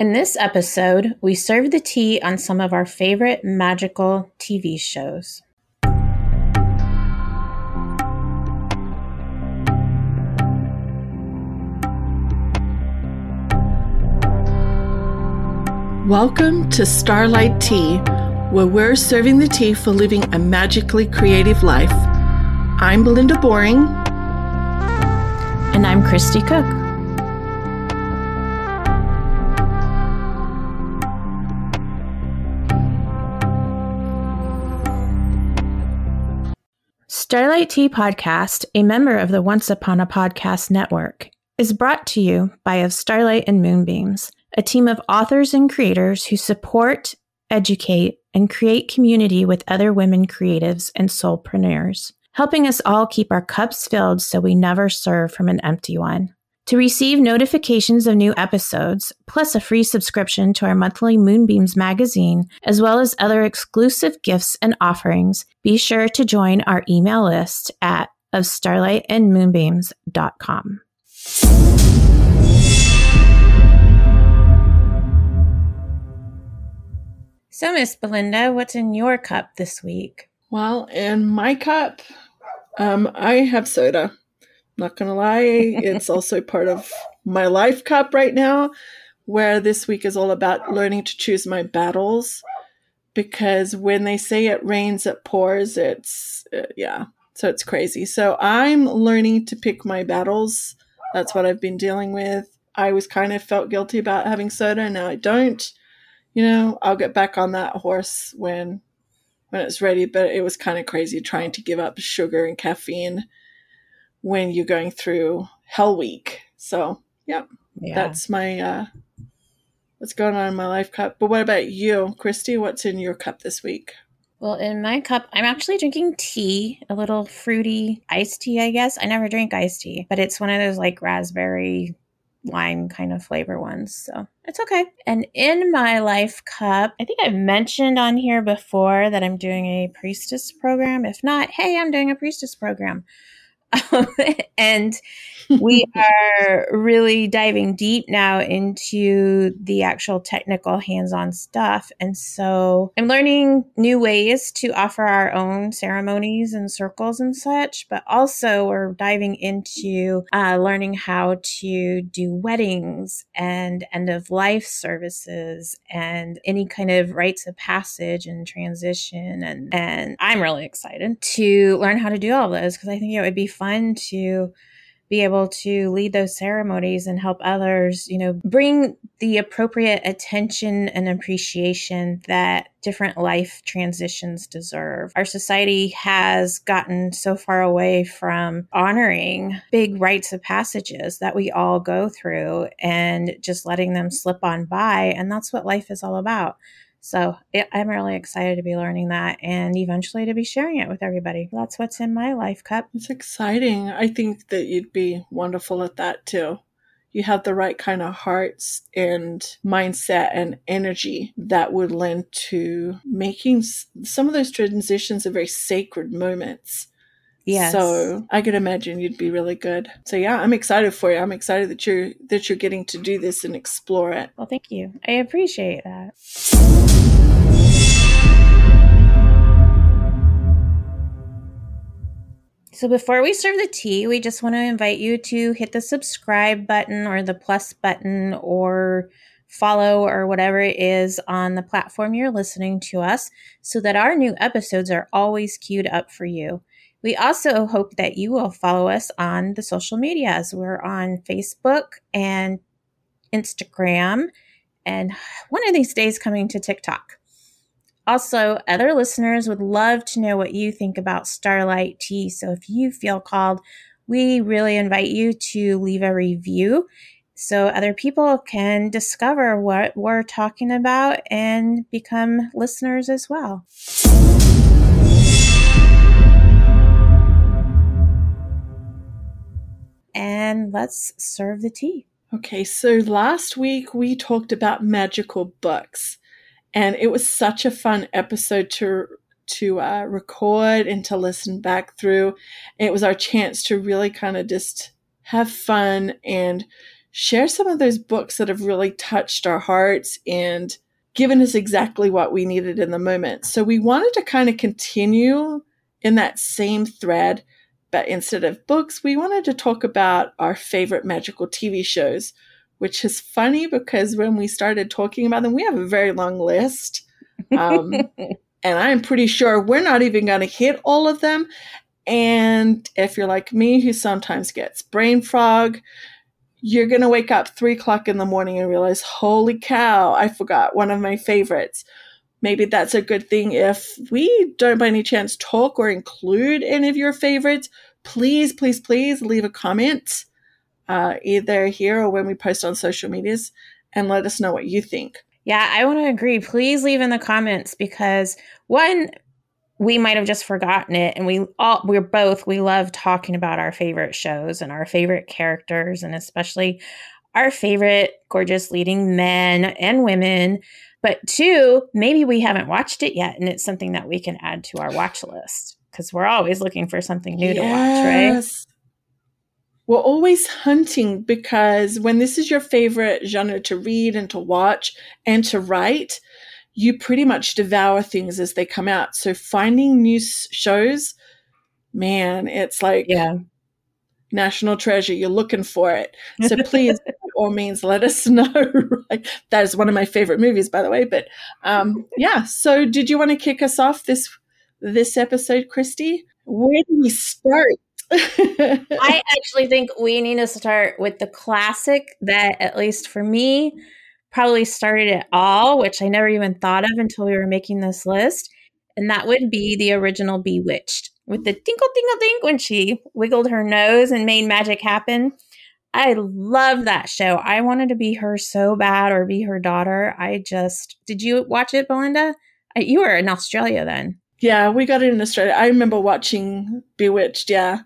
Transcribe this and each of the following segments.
In this episode, we serve the tea on some of our favorite magical TV shows. Welcome to Starlight Tea, where we're serving the tea for living a magically creative life. I'm Belinda Boring. And I'm Kristie Cook. Starlight Tea Podcast, a member of the Once Upon a Podcast network, is brought to you by Of Starlight and Moonbeams, a team of authors and creators who support, educate, and create community with other women creatives and soulpreneurs, helping us all keep our cups filled so we never serve from an empty one. To receive notifications of new episodes, plus a free subscription to our monthly Moonbeams magazine, as well as other exclusive gifts and offerings, be sure to join our email list at of starlightandmoonbeams.com. So, Miss Belinda, what's in your cup this week? Well, in my cup, um, I have soda. Not gonna lie, it's also part of my life cup right now, where this week is all about learning to choose my battles. Because when they say it rains, it pours. It's uh, yeah, so it's crazy. So I'm learning to pick my battles. That's what I've been dealing with. I was kind of felt guilty about having soda, now I don't. You know, I'll get back on that horse when when it's ready. But it was kind of crazy trying to give up sugar and caffeine when you're going through Hell Week. So, yeah, yeah. that's my uh, what's going on in my life cup. But what about you, Kristie? What's in your cup this week? Well, in my cup, I'm actually drinking tea, a little fruity iced tea, I guess. I never drink iced tea, but it's one of those like raspberry lime kind of flavor ones. So it's okay. And in my life cup, I think I've mentioned on here before that I'm doing a priestess program. If not, hey, I'm doing a priestess program. And we are really diving deep now into the actual technical hands on stuff. And so I'm learning new ways to offer our own ceremonies and circles and such, but also we're diving into uh, learning how to do weddings and end of life services and any kind of rites of passage and transition. And, and I'm really excited to learn how to do all those because I think it would be fun to be able to lead those ceremonies and help others, you know, bring the appropriate attention and appreciation that different life transitions deserve. Our society has gotten so far away from honoring big rites of passages that we all go through and just letting them slip on by. And that's what life is all about. So it, I'm really excited to be learning that and eventually to be sharing it with everybody. That's what's in my life cup. It's exciting. I think that you'd be wonderful at that too. You have the right kind of hearts and mindset and energy that would lend to making some of those transitions a very sacred moments Yes. So I could imagine you'd be really good. So yeah, I'm excited for you. I'm excited that you're that you're getting to do this and explore it. Well, thank you. I appreciate that. So before we serve the tea, we just want to invite you to hit the subscribe button or the plus button or follow or whatever it is on the platform you're listening to us so that our new episodes are always queued up for you. We also hope that you will follow us on the social medias. We're on Facebook and Instagram, and one of these days coming to TikTok. Also, other listeners would love to know what you think about Starlight Tea. So if you feel called, we really invite you to leave a review so other people can discover what we're talking about and become listeners as well. and let's serve the tea. Okay, so last week we talked about magical books, and it was such a fun episode to to uh, record and to listen back through. It was our chance to really kind of just have fun and share some of those books that have really touched our hearts and given us exactly what we needed in the moment. So we wanted to kind of continue in that same thread, but instead of books, we wanted to talk about our favorite magical TV shows, which is funny because when we started talking about them, we have a very long list. Um, and I'm pretty sure we're not even going to hit all of them. And if you're like me, who sometimes gets brain fog, you're going to wake up three o'clock in the morning and realize, holy cow, I forgot one of my favorites. Maybe that's a good thing. If we don't by any chance talk or include any of your favorites, please, please, please leave a comment uh, either here or when we post on social medias and let us know what you think. Yeah, I want to agree. Please leave in the comments because one, we might have just forgotten it and we all we're both we love talking about our favorite shows and our favorite characters and especially our favorite gorgeous leading men and women but two maybe we haven't watched it yet and it's something that we can add to our watch list because we're always looking for something new yes. to watch right we're always hunting because when this is your favorite genre to read and to watch and to write you pretty much devour things as they come out. So finding new shows, man, it's like yeah. national treasure. You're looking for it. So please, by all means, let us know. right? That is one of my favorite movies, by the way. But um, yeah. So did you want to kick us off this this episode, Kristie? Where do we start? I actually think we need to start with the classic that, at least for me, probably started it all, which I never even thought of until we were making this list. And that would be the original Bewitched with the tinkle, tinkle, tink when she wiggled her nose and made magic happen. I love that show. I wanted to be her so bad or be her daughter. I just, did you watch it, Belinda? You were in Australia then. Yeah, we got it in Australia. I remember watching Bewitched. Yeah.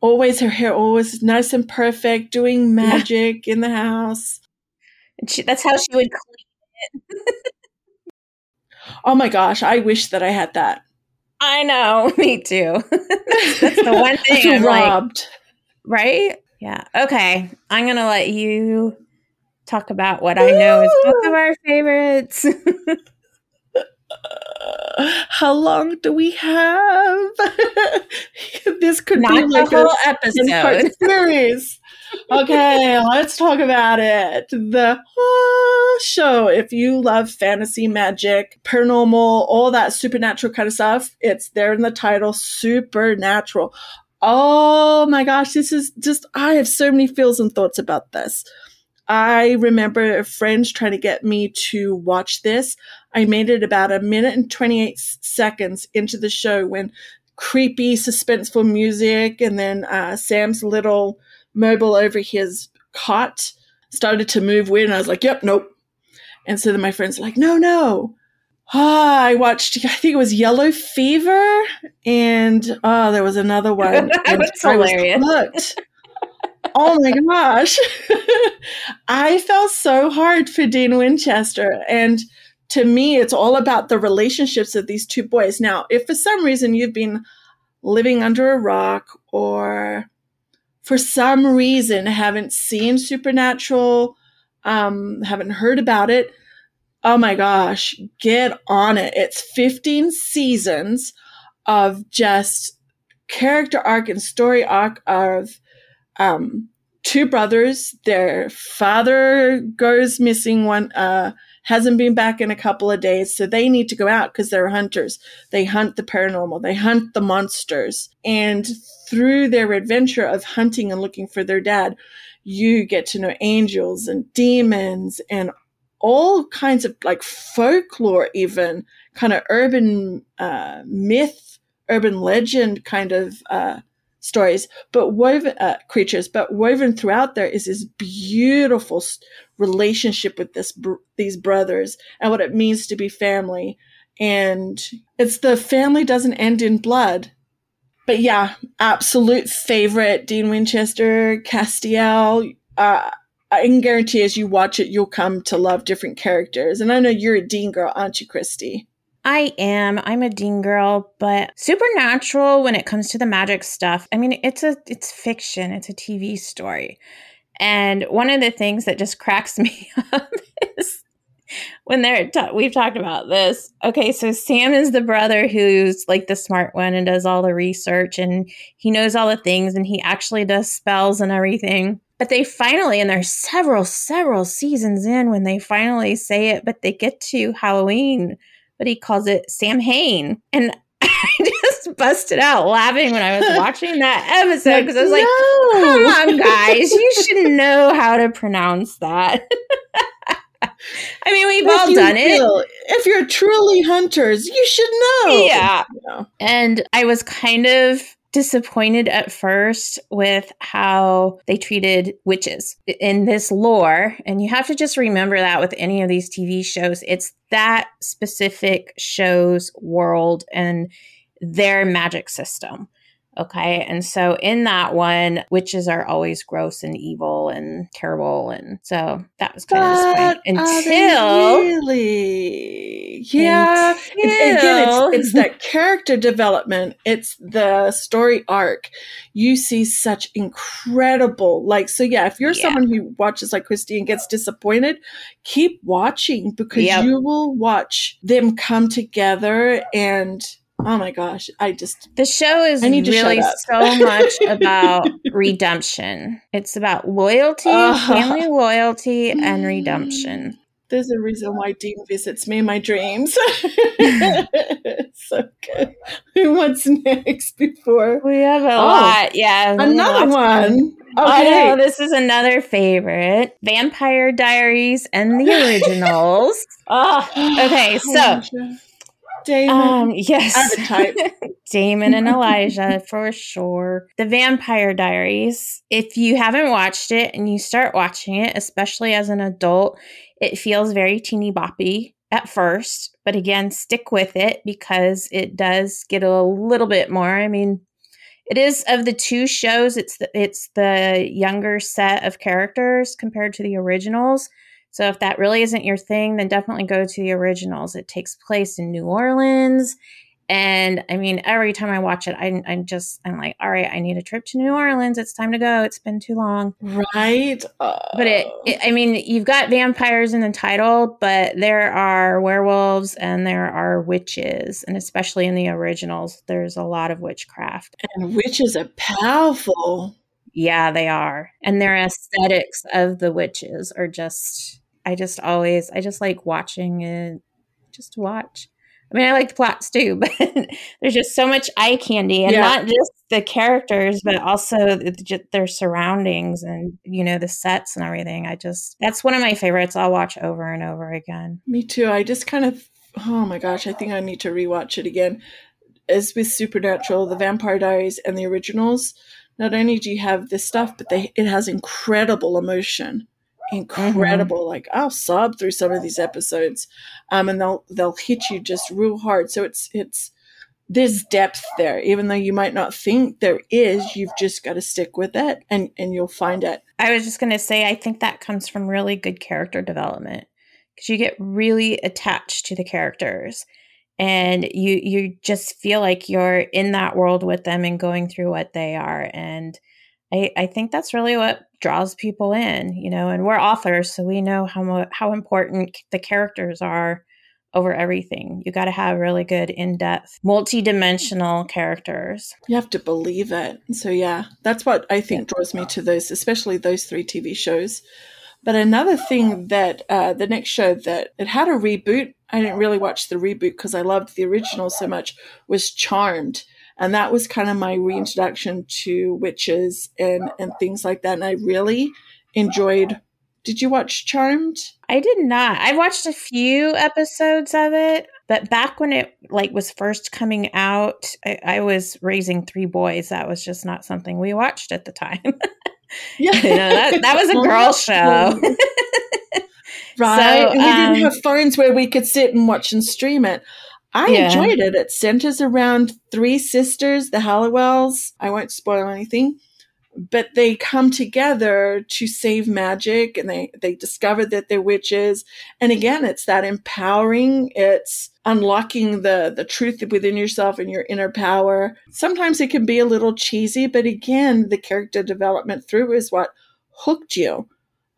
Always her hair, always nice and perfect, doing magic in the house. She, that's how she would clean it. oh my gosh, I wish that I had that. I know, me too. that's, the one thing I'm robbed. Like, right? Yeah. Okay. I'm gonna let you talk about what I know is both of our favorites. how long do we have? this could Not be like a whole episode series okay, let's talk about it. The uh, show. If you love fantasy, magic, paranormal, all that supernatural kind of stuff, it's there in the title Supernatural. Oh my gosh, this is just, I have so many feels and thoughts about this. I remember friends trying to get me to watch this. I made it about a minute and 28 seconds into the show when creepy, suspenseful music and then uh, Sam's little mobile over his cot started to move weird. And I was like, yep, nope. And so then my friends like, no, no. Ah, I watched, I think it was Yellow Fever. And oh, there was another one. That's hilarious. Was oh my gosh. I felt so hard for Dean Winchester. And to me, it's all about the relationships of these two boys. Now, if for some reason you've been living under a rock or for some reason haven't seen Supernatural, um, haven't heard about it, oh my gosh, get on it. It's 15 seasons of just character arc and story arc of um, two brothers. Their father goes missing one, uh, hasn't been back in a couple of days. So they need to go out because they're hunters. They hunt the paranormal. They hunt the monsters. And through their adventure of hunting and looking for their dad, you get to know angels and demons and all kinds of like folklore, even kind of urban uh, myth, urban legend kind of uh, stories, but woven uh, creatures. But woven throughout there is this beautiful relationship with this these brothers and what it means to be family. And it's the family doesn't end in blood but yeah, absolute favorite Dean Winchester, Castiel. Uh, I can guarantee as you watch it, you'll come to love different characters. And I know you're a Dean girl, aren't you, Kristie? I am. I'm a Dean girl, but supernatural when it comes to the magic stuff. I mean, it's a it's fiction. It's a TV story. And one of the things that just cracks me up is when they're we've talked about this. Okay, so Sam is the brother who's like the smart one and does all the research and he knows all the things and he actually does spells and everything. But they finally, and there's several, several seasons in when they finally say it, but they get to Halloween, but he calls it Sam Hain. And I just busted out laughing when I was watching that episode because I was like, No. come on, guys, you should know how to pronounce that. I mean, we've If all done it. If you're truly hunters, you should know. Yeah. Know. And I was kind of disappointed at first with how they treated witches in this lore. And you have to just remember that with any of these TV shows, it's that specific show's world and their magic system. Okay. And so in that one, witches are always gross and evil and terrible. And so that was kind of But disappointing are until. really, yeah. It's, again, it's, it's that character development. It's the story arc. You see such incredible, like, so yeah. If you're Yeah. someone who watches like Kristie and gets disappointed, keep watching because Yep. you will watch them come together and. Oh my gosh! I just The show is I need really so much about redemption. It's about loyalty, Ugh. family loyalty, and redemption. Mm. There's a reason why Dean visits me in my dreams. so good. What's next before We have a Oh, lot. Yeah. another one? Know oh, Okay. this is another favorite. Vampire Diaries and the originals. oh, okay, so. Damon. um yes. Damon and Elijah for sure. The Vampire Diaries. If you haven't watched it and you start watching it, especially as an adult, it feels very teeny boppy at first. But again, stick with it because it does get a little bit more. I mean, it is of the two shows, it's the, it's the younger set of characters compared to the originals. So if that really isn't your thing, then definitely go to the originals. It takes place in New Orleans. And I mean, every time I watch it, I, I'm just, I'm like, all right, I need a trip to New Orleans. It's time to go. It's been too long. right? But it, Oh. it, I mean, you've got vampires in the title, but there are werewolves and there are witches. And especially in the originals, there's a lot of witchcraft. and witches are powerful. Yeah, they are. And their aesthetics of the witches are just, I just always, I just like watching it just watch. I mean, I like the plots too, but there's just so much eye candy and Yeah. not just the characters, but also their surroundings and, you know, the sets and everything. I just, that's one of my favorites. I'll watch over and over again. Me too. I just kind of, oh my gosh, I think I need to rewatch it again. As with Supernatural, The Vampire Diaries, and the originals, not only do you have this stuff, but they it has incredible emotion, incredible. Like I'll sob through some of these episodes, um, and they'll they'll hit you just real hard. So it's it's there's depth there, even though you might not think there is. You've just got to stick with it, and and you'll find it. I was just going to say, I think that comes from really good character development because you get really attached to the characters and you you just feel like you're in that world with them and going through what they are and I, I think that's really what draws people in you know and we're authors so we know how mo- how important the characters are over everything you got to have really good in-depth multi-dimensional characters You have to believe it. So yeah, that's what I think draws me to those, especially those three TV shows. But another thing that uh, the next show that it had a reboot. I didn't really watch the reboot because I loved the original so much. Was Charmed, and that was kind of my reintroduction to witches and and things like that. And I really enjoyed. Did you watch Charmed? I did not. I watched a few episodes of it, but back when it like was first coming out, I, I was raising three boys. That was just not something we watched at the time. Yeah, you know, that, that was a girl show. right? So, and we um, didn't have phones where we could sit and watch and stream it. I Yeah. enjoyed it. It centers around three sisters, the Halliwells. I won't spoil anything, but they come together to save magic and they, they discover that they're witches. And again, it's that empowering, it's unlocking the, the truth within yourself and your inner power. Sometimes it can be a little cheesy, but again, the character development through is what hooked you.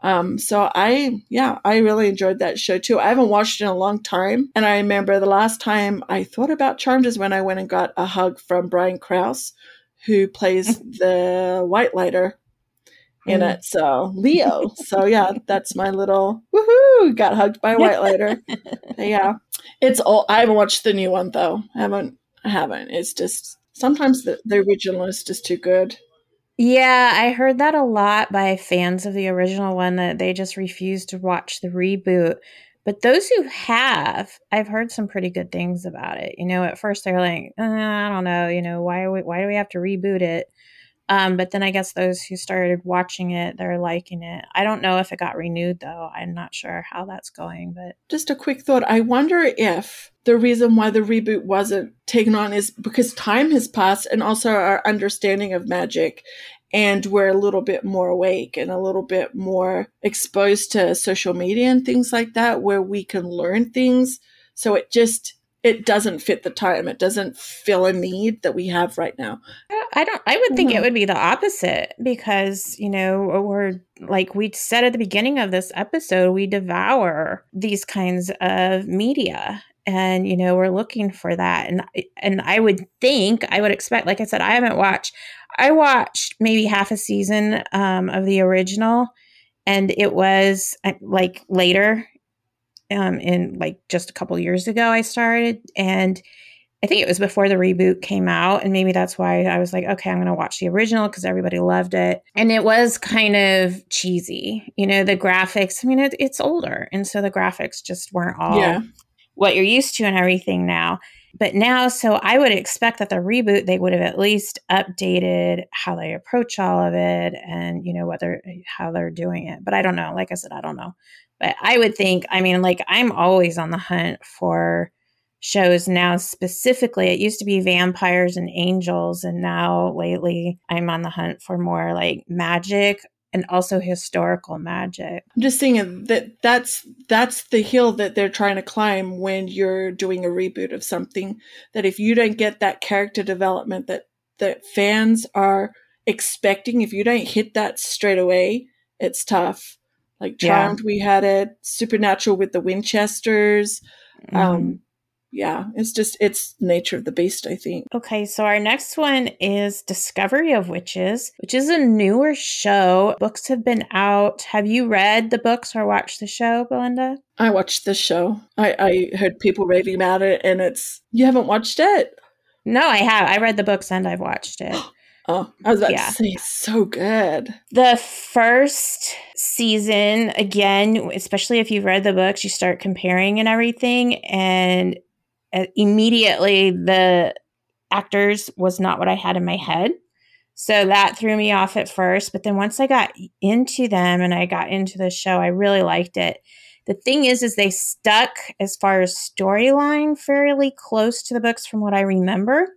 Um, so I, yeah, I really enjoyed that show too. I haven't watched it in a long time. And I remember the last time I thought about Charmed is when I went and got a hug from Brian Krause, who plays the White Lighter in mm. it. So Leo. so yeah, that's my little woohoo. Got hugged by a white lighter. yeah. It's all I haven't watched the new one though. I haven't I haven't. It's just sometimes the, the original is just too good. Yeah, I heard that a lot by fans of the original one that they just refuse to watch the reboot. But those who have, I've heard some pretty good things about it. You know, at first they're like, uh, I don't know, you know, why we, why do we have to reboot it? Um, but then I guess those who started watching it, they're liking it. I don't know if it got renewed though. I'm not sure how that's going, but just a quick thought. I wonder if the reason why the reboot wasn't taken on is because time has passed and also our understanding of magic and we're a little bit more awake and a little bit more exposed to social media and things like that where we can learn things. So it just it doesn't fit the time. It doesn't fill a need that we have right now. I don't I would think it would be the opposite because, you know, we're like we said at the beginning of this episode, we devour these kinds of media and you know, we're looking for that and and I would think, I would expect like I said I haven't watched I watched maybe half a season um, of the original and it was uh, like later um, in like just a couple years ago I started and I think it was before the reboot came out and maybe that's why I was like okay I'm going to watch the original because everybody loved it. And it was kind of cheesy you know the graphics I mean it, it's older and so the graphics just weren't all yeah. what you're used to and everything now. But now so I would expect that the reboot they would have at least updated how they approach all of it and you know whether how they're doing it but I don't know like I said I don't know but I would think, I mean, like I'm always on the hunt for shows now specifically it used to be vampires and angels and now lately i'm on the hunt for more like magic and also historical magic. I'm just saying that that's that's the hill that they're trying to climb when you're doing a reboot of something that if you don't get that character development that that fans are expecting if you don't hit that straight away it's tough like Charmed, yeah. we had it. Supernatural with the Winchesters. Mm-hmm. Um, yeah, it's just it's nature of the beast, I think. Okay, so our next one is Discovery of Witches, which is a newer show. Books have been out. Have you read the books or watched the show, Belinda? I watched the show. I, I heard people raving about it, and it's you haven't watched it. No, I have. I read the books and I've watched it. Oh, I was about yeah. to say, so good. The first season, again, especially if you've read the books, you start comparing and everything. And uh, immediately the actors was not what I had in my head. So that threw me off at first. But then once I got into them and I got into the show, I really liked it. The thing is, is they stuck as far as storyline fairly close to the books from what I remember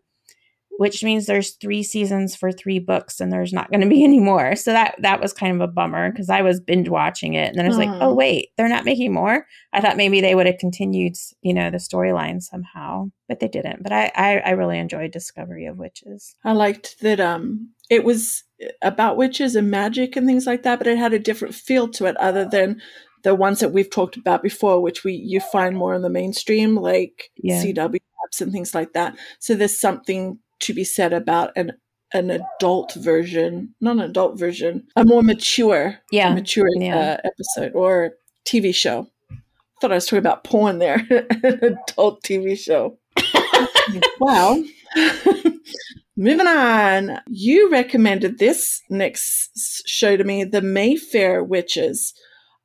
which means there's three seasons for three books and there's not going to be any more. So that that was kind of a bummer because I was binge watching it and then I was like, oh wait, they're not making more. I thought maybe they would have continued, you know, the storyline somehow, but they didn't. But I, I I really enjoyed Discovery of Witches. I liked that um it was about witches and magic and things like that, but it had a different feel to it other than the ones that we've talked about before, which we you find more in the mainstream, like yeah. CW apps and things like that. So there's something to be said about an an adult version, not an adult version, a more mature, yeah, mature yeah. Uh, episode or TV show. Thought I was talking about porn there, an adult TV show. wow. Moving on, you recommended this next show to me, The Mayfair Witches.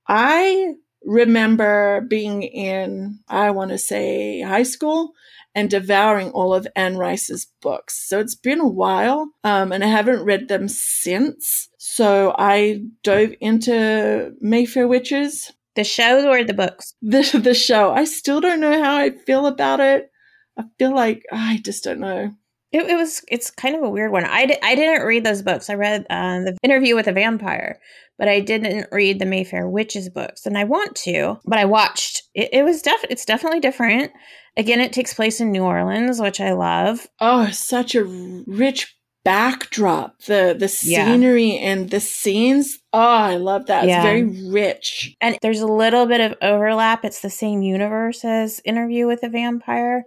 I remember being in, I want to say, high school and devouring all of Anne Rice's books. So it's been a while, um, and I haven't read them since. So I dove into Mayfair Witches. The show or the books? The the show. I still don't know how I feel about it. I feel like I just don't know. It, it was. It's kind of a weird one. I didn't read those books. I read uh, the interview with a vampire, but I didn't read the Mayfair Witches books, and I want to. But I watched. It, it was def. It's definitely different. Again, it takes place in New Orleans, which I love. Oh, such a rich backdrop, the the Yeah. scenery and the scenes. Oh, I love that. Yeah. It's very rich. And there's a little bit of overlap. It's the same universe as Interview with a Vampire.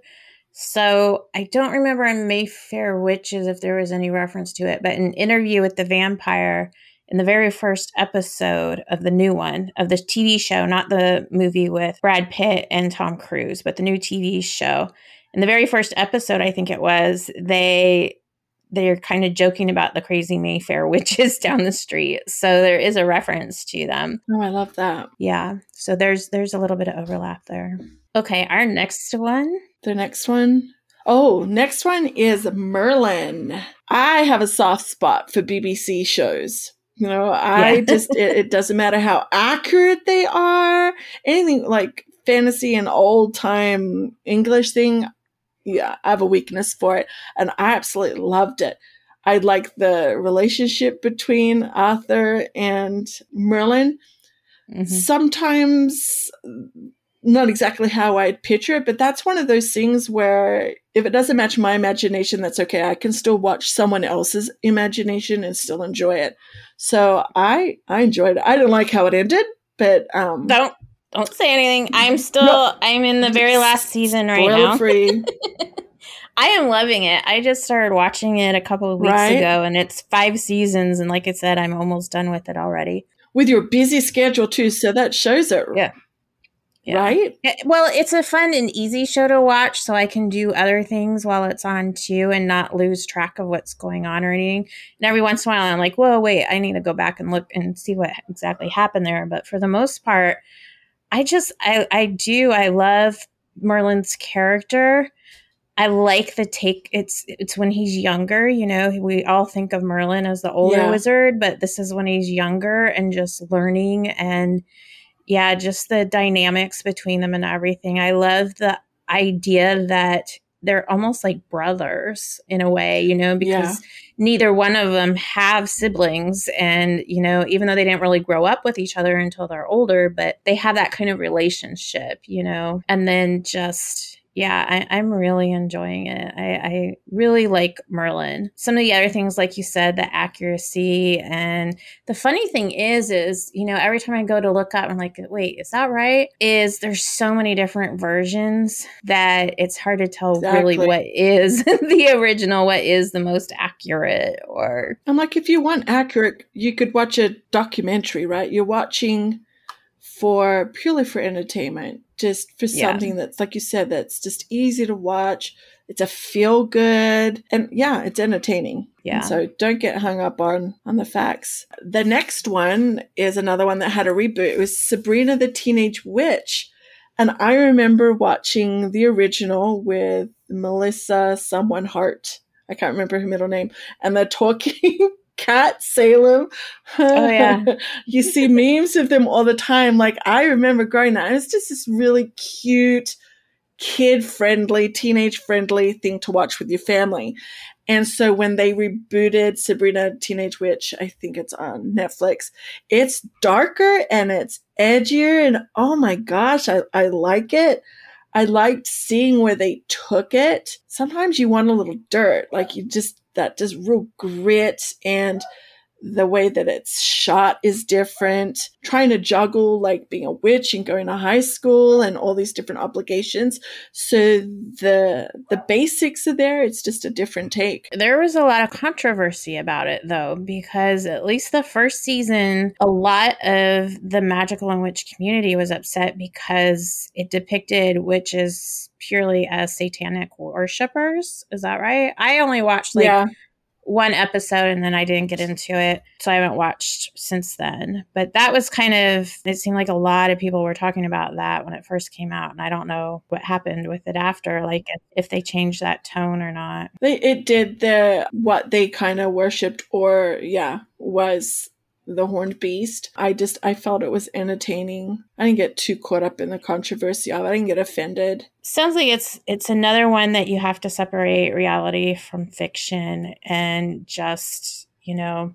So I don't remember in Mayfair Witches if there was any reference to it, but in Interview with the Vampire, in the very first episode of the new one of the TV show, not the movie with Brad Pitt and Tom Cruise, but the new TV show. In the very first episode, I think it was, they they're kind of joking about the crazy Mayfair witches down the street. So there is a reference to them. Oh, I love that. Yeah. So there's there's a little bit of overlap there. Okay, our next one. The next one. Oh, next one is Merlin. I have a soft spot for BBC shows. You know, I Yeah. just, it, it doesn't matter how accurate they are, anything like fantasy and old time English thing. Yeah, I have a weakness for it. And I absolutely loved it. I like the relationship between Arthur and Merlin Mhm. sometimes not exactly how I'd picture it, but that's one of those things where if it doesn't match my imagination, that's okay. I can still watch someone else's imagination and still enjoy it. So I I enjoyed it. I didn't like how it ended, but um Don't don't say anything. I'm still No. I'm in the very last season right now. free. I am loving it. I just started watching it a couple of weeks Right? ago and it's 5 seasons and like I said I'm almost done with it already. with your busy schedule too, so that shows it. Yeah. Yeah. Right? Yeah, Well, it's a fun and easy show to watch, so I can do other things while it's on too and not lose track of what's going on or anything. And every once in a while, I'm like, whoa, wait, I need to go back and look and see what exactly happened there. But for the most part, I just, I, I do, I love Merlin's character. I like the take. It's it's when he's younger. You know, we all think of Merlin as the older Yeah. wizard, but this is when he's younger and just learning and yeah, just the dynamics between them and everything. I love the idea that they're almost like brothers in a way, you know, because neither one of them have siblings. And, you know, even though they didn't really grow up with each other until they're older, but they have that kind of relationship, you know, and then just. Yeah, I, I'm really enjoying it. I, I really like Merlin. Some of the other things, like you said, the accuracy and the funny thing is is you know every time i go to look up i'm like wait is that right is there's so many different versions that it's hard to tell really what is the original what is the most accurate or And like if you want accurate, you could watch a documentary, right? You're watching for purely for entertainment, just for Yeah. something that's like you said, that's just easy to watch. It's a feel good and yeah, it's entertaining. yeah And so don't get hung up on on the facts. The next one is another one that had a reboot. It was Sabrina the Teenage Witch. And I remember watching the original with Melissa someone Hart. I can't remember her middle name. And the talking cat Salem. Oh, yeah. you see memes of them all the time. Like I remember growing up. It was just this really cute, kid friendly, teenage friendly thing to watch with your family. And so when they rebooted Sabrina Teenage Witch, I think it's on Netflix, it's darker and it's edgier. And oh my gosh, I, I like it. I liked seeing where they took it. Sometimes you want a little dirt, like you just, that just real grit and the way that it's shot is different. Trying to juggle like being a witch and going to high school and all these different obligations. So the the basics are there. It's just a different take. there was a lot of controversy about it though because at least the first season a lot of the magical and witch community was upset because it depicted witches purely as satanic worshippers is that right i only watched like yeah, one episode and then I didn't get into it. So I haven't watched since then. But that was kind of, it seemed like a lot of people were talking about that when it first came out. And I don't know what happened with it after, like if, they changed that tone or not. it did the what they kind of worshipped, or yeah, was the horned beast. I just I felt it was entertaining. I didn't get too caught up in the controversy of it. I didn't get offended. Sounds like it's it's another one that you have to separate reality from fiction and just, you know,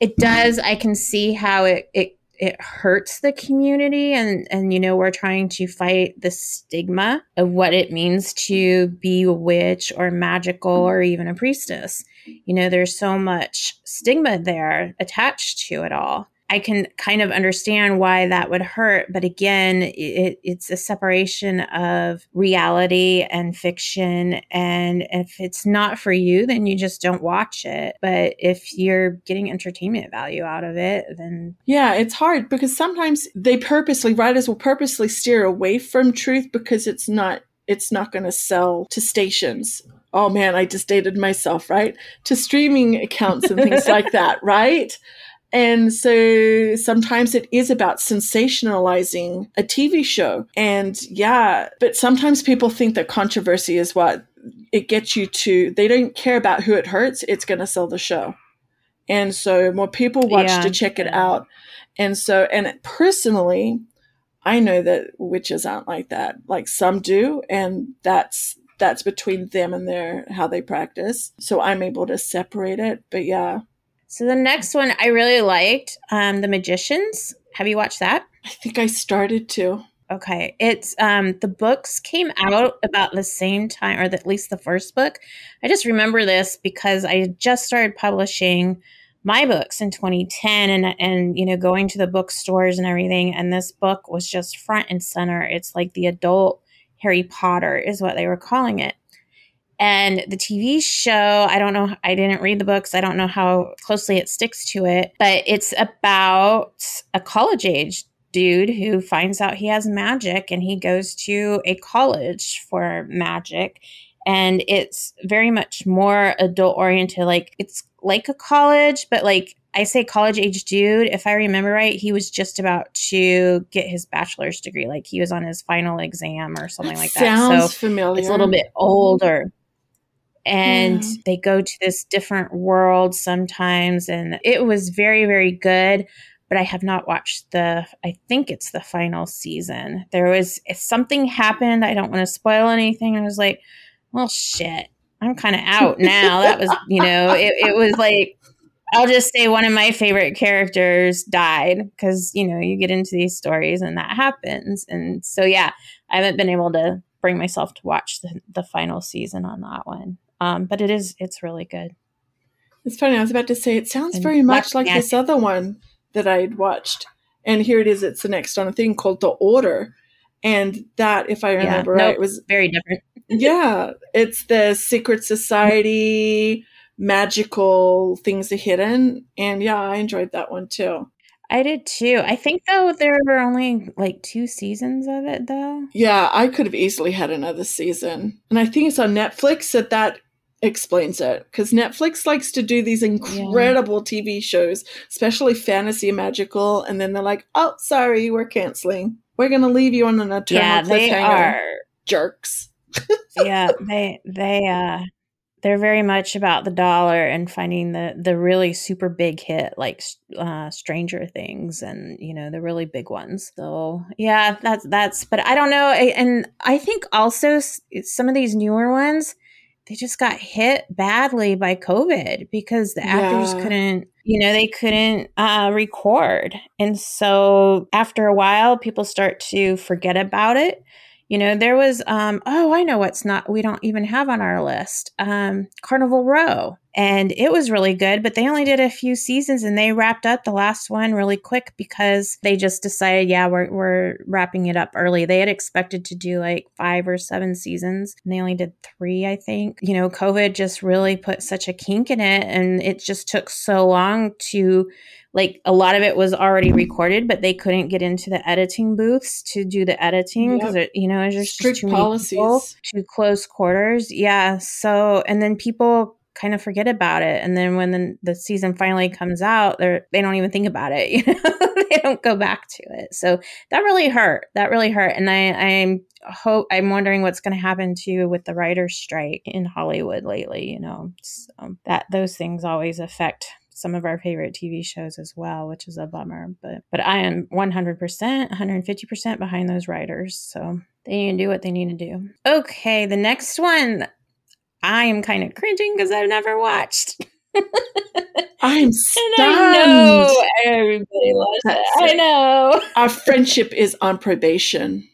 it does I can see how it it it hurts the community and and you know we're trying to fight the stigma of what it means to be a witch or magical or even a priestess. You know there's so much stigma there attached to it all I can kind of understand why that would hurt. But again, it, it's a separation of reality and fiction. And if it's not for you, then you just don't watch it. But if you're getting entertainment value out of it, then. Yeah, it's hard because sometimes they purposely, writers will purposely steer away from truth because it's not. It's not going to sell to stations oh man, I just dated myself, right? To streaming accounts and things like that, right? And so sometimes it is about sensationalizing a TV show. And yeah, but sometimes people think that controversy is what it gets you to, they don't care about who it hurts, it's going to sell the show. And so more people watch yeah. to check it out. And so, and personally, I know that witches aren't like that. Like some do, and that's that's between them and their how they practice. So I'm able to separate it. But yeah, so the next one I really liked, um, The Magicians. Have you watched that? I think I started to. Okay. It's um the books came out about the same time or at least the first book. I just remember this because I just started publishing my books in 2010 and and you know going to the bookstores and everything and this book was just front and center. It's like the adult Harry Potter is what they were calling it. And the TV show, I don't know, I didn't read the books. I don't know how closely it sticks to it, but it's about a college age dude who finds out he has magic and he goes to a college for magic. And it's very much more adult oriented. Like it's like a college, but like I say college age dude, if I remember right, he was just about to get his bachelor's degree. Like he was on his final exam or something like that. Sounds so familiar. It's a little bit older and yeah. they go to this different world sometimes and it was very very good but i have not watched the i think it's the final season. There was if something happened i don't want to spoil anything i was like well shit i'm kind of out now. That was you know it, it was like i'll just say one of my favorite characters died because you know you get into these stories and that happens. And so yeah i haven't been able to bring myself to watch the, the final season on that one um, but it is it's really good. It's funny. I was about to say it sounds and very much like this other one that I'd watched, and here it is. It's the next on a thing called The Order, and that, if I remember yeah, right, nope, was very different. yeah, it's the secret society, magical things are hidden, and yeah, I enjoyed that one too. I did too. I think though there were only like two seasons of it though. Yeah, I could have easily had another season. And I think it's on Netflix that that explains it because Netflix likes to do these incredible yeah. TV shows, especially fantasy and magical, and then they're like, "Oh, sorry, we're canceling. We're going to leave you on an eternal yeah, they are jerks." yeah, they they uh they're very much about the dollar and finding the the really super big hit like uh, Stranger Things and you know the really big ones. So yeah, that's that's. But I don't know, and I think also some of these newer ones they just got hit badly by COVID because the actors yeah. couldn't, you know, they couldn't uh, record. And so after a while, people start to forget about it. You know, there was, um, oh, I know what's not, we don't even have on our list um, Carnival Row. And it was really good but they only did a few seasons and they wrapped up the last one really quick because they just decided yeah we're, we're wrapping it up early. They had expected to do like five or seven seasons and they only did three i think. You know covid just really put such a kink in it and it just took so long to like a lot of it was already recorded, but they couldn't get into the editing booths to do the editing because yep. you know there's just Strict too policies, people, too close quarters. Yeah, so and then people kind of forget about it and then when the, the season finally comes out they're they don't even think about it you know they don't go back to it so that really hurt that really hurt and i i'm hope i'm wondering what's going to happen to you with the writers strike in hollywood lately you know so that those things always affect some of our favorite TV shows as well, which is a bummer. But but I am 100%, 150% behind those writers. So they need to do what they need to do. Okay, the next one I am kind of cringing because I've never watched. I'm stunned. I know everybody loves it. I know. Our friendship is on probation.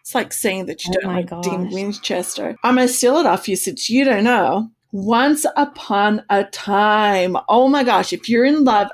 It's like saying that you oh don't like gosh. Dean Winchester. I'm going to steal it off you since you don't know. Once upon a time. Oh my gosh. If you're in love,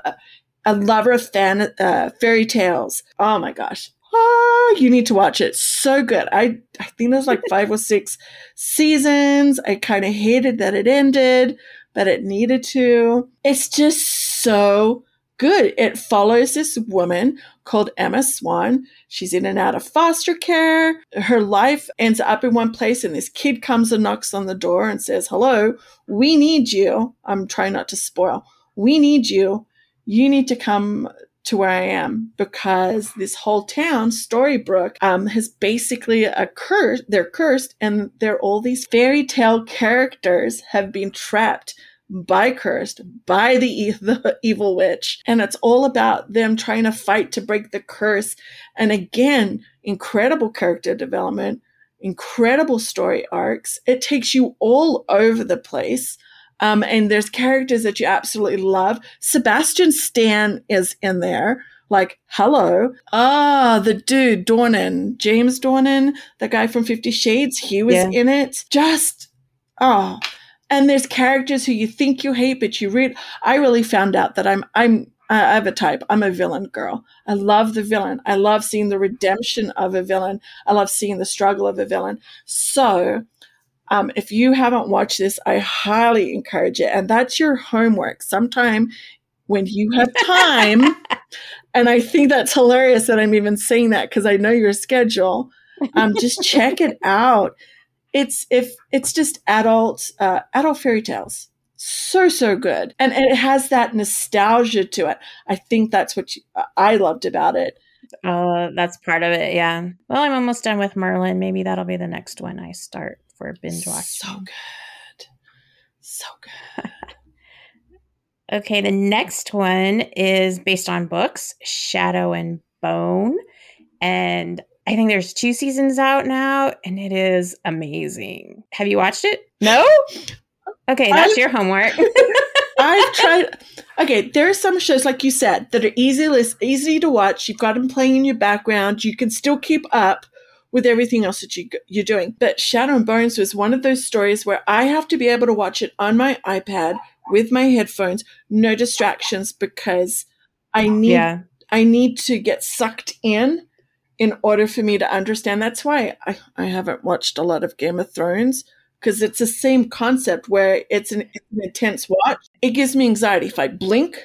a lover of fan, uh, fairy tales. Oh my gosh. Oh, you need to watch it. So good. I, I think there's like five or six seasons. I kind of hated that it ended, but it needed to. It's just so good. It follows this woman called Emma Swan. She's in and out of foster care. Her life ends up in one place, and this kid comes and knocks on the door and says, Hello, we need you. I'm trying not to spoil. We need you. You need to come to where I am because this whole town, Storybrooke, um, has basically a curse. They're cursed, and they're all these fairy tale characters have been trapped by cursed by the, the evil witch. And it's all about them trying to fight to break the curse. And again incredible character development incredible story arcs. It takes you all over the place. Um, and there's characters that you absolutely love. Sebastian stan is in there. Like hello. Ah the dude dornan james dornan the guy from 50 shades. He was yeah. in it. Just oh and there's characters who you think you hate, but you read. I really found out that I'm I'm I have a type. I'm a villain girl. I love the villain. I love seeing the redemption of a villain. I love seeing the struggle of a villain. So, um, if you haven't watched this, I highly encourage it. And that's your homework. Sometime when you have time, and I think that's hilarious that I'm even saying that because I know your schedule. Um, just check it out it's if it's just adult uh, adult fairy tales. So so good. And, and, it has that nostalgia to it. I think that's what you, i loved about it. Uh that's part of it yeah. Well i'm almost done with merlin. Maybe that'll be the next one i start for binge watching. so good. So good. Okay the next one is based on books shadow and bone. And I think there's two seasons out now, and it is amazing. Have you watched it? No? Okay, that's I've, your homework. I've tried. Okay, there are some shows, like you said, that are easy, easy to watch. You've got them playing in your background. You can still keep up with everything else that you, you're doing. But Shadow and Bones was one of those stories where I have to be able to watch it on my iPad with my headphones, no distractions, because I need yeah. I need to get sucked in in order for me to understand. That's why I, I haven't watched a lot of Game of Thrones because it's the same concept where it's an, an intense watch. It gives me anxiety. If I blink,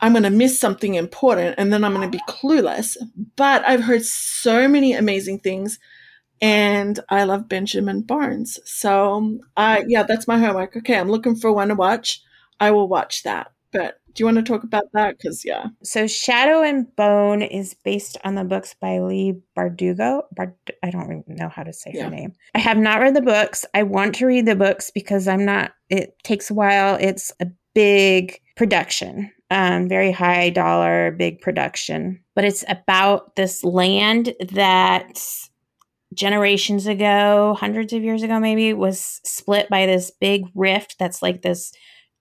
I'm going to miss something important and then I'm going to be clueless. But I've heard so many amazing things and I love Benjamin Barnes. So, uh, yeah, that's my homework. Okay, I'm looking for one to watch. I will watch that. But do you want to talk about that? Because, yeah. So, Shadow and Bone is based on the books by Leigh Bardugo. Bard- I don't even know how to say yeah. her name. I have not read the books. I want to read the books because I'm not, it takes a while. It's a big production, um, very high dollar, big production. But it's about this land that generations ago, hundreds of years ago, maybe, was split by this big rift that's like this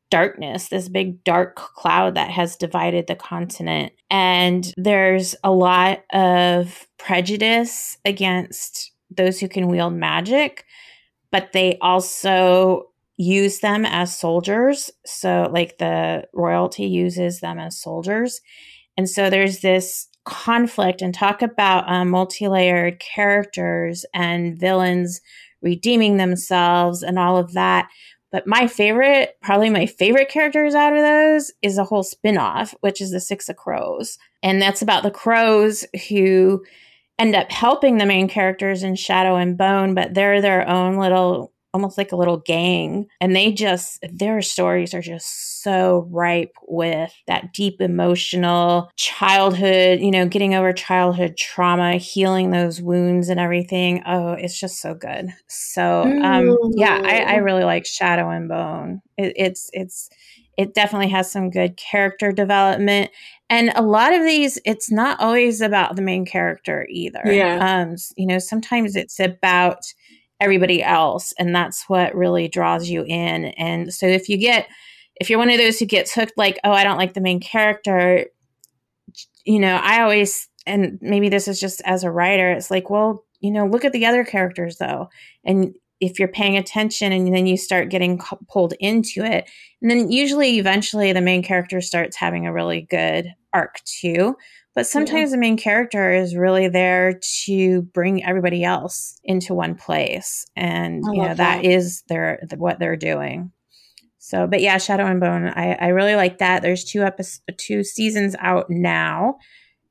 darkness, this big dark cloud that has divided the continent. And there's a lot of prejudice against those who can wield magic, but they also use them as soldiers. So, like the royalty uses them as soldiers. And so there's this conflict and talk about um, multi layered characters and villains redeeming themselves and all of that but my favorite, probably my favorite characters out of those is a whole spin-off, which is the Six of Crows. And that's about the crows who end up helping the main characters in Shadow and Bone, but they're their own little almost like a little gang. And they just, their stories are just so ripe with that deep emotional childhood, you know, getting over childhood trauma, healing those wounds and everything. Oh, it's just so good. So, um, yeah, I, I really like Shadow and Bone. It, it's, it's, it definitely has some good character development and a lot of these it's not always about the main character either yeah um you know sometimes it's about everybody else and that's what really draws you in and so if you get if you're one of those who gets hooked, like, oh, I don't like the main character, you know, I always, and maybe this is just as a writer, it's like, well, you know, look at the other characters though. And if you're paying attention and then you start getting pulled into it, and then usually eventually the main character starts having a really good arc too. But sometimes yeah. the main character is really there to bring everybody else into one place. And, you know, that, that is their, what they're doing. So, but yeah, Shadow and Bone, I, I really like that. There's two episodes, two seasons out now.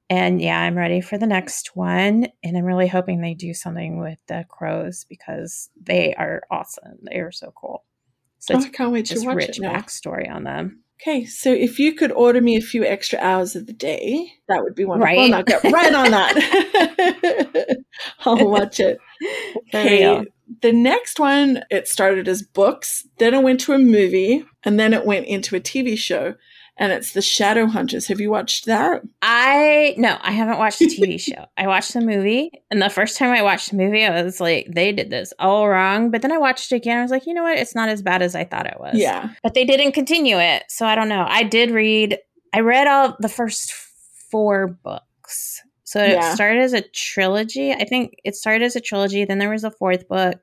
And yeah, I'm ready for the next one. And I'm really hoping they do something with the crows because they are awesome. They are so cool. So oh, I can't wait to watch rich it now. backstory on them. Okay, so if you could order me a few extra hours of the day, that would be wonderful. Right. I'll get right on that. I'll watch it. Okay. The next one, it started as books, then it went to a movie, and then it went into a TV show and it's the Shadow Hunters. Have you watched that? I no, I haven't watched the TV show. I watched the movie, and the first time I watched the movie, I was like, they did this all wrong. But then I watched it again. I was like, you know what? It's not as bad as I thought it was. Yeah. But they didn't continue it, so I don't know. I did read. I read all the first four books. So it yeah. started as a trilogy. I think it started as a trilogy. Then there was a fourth book,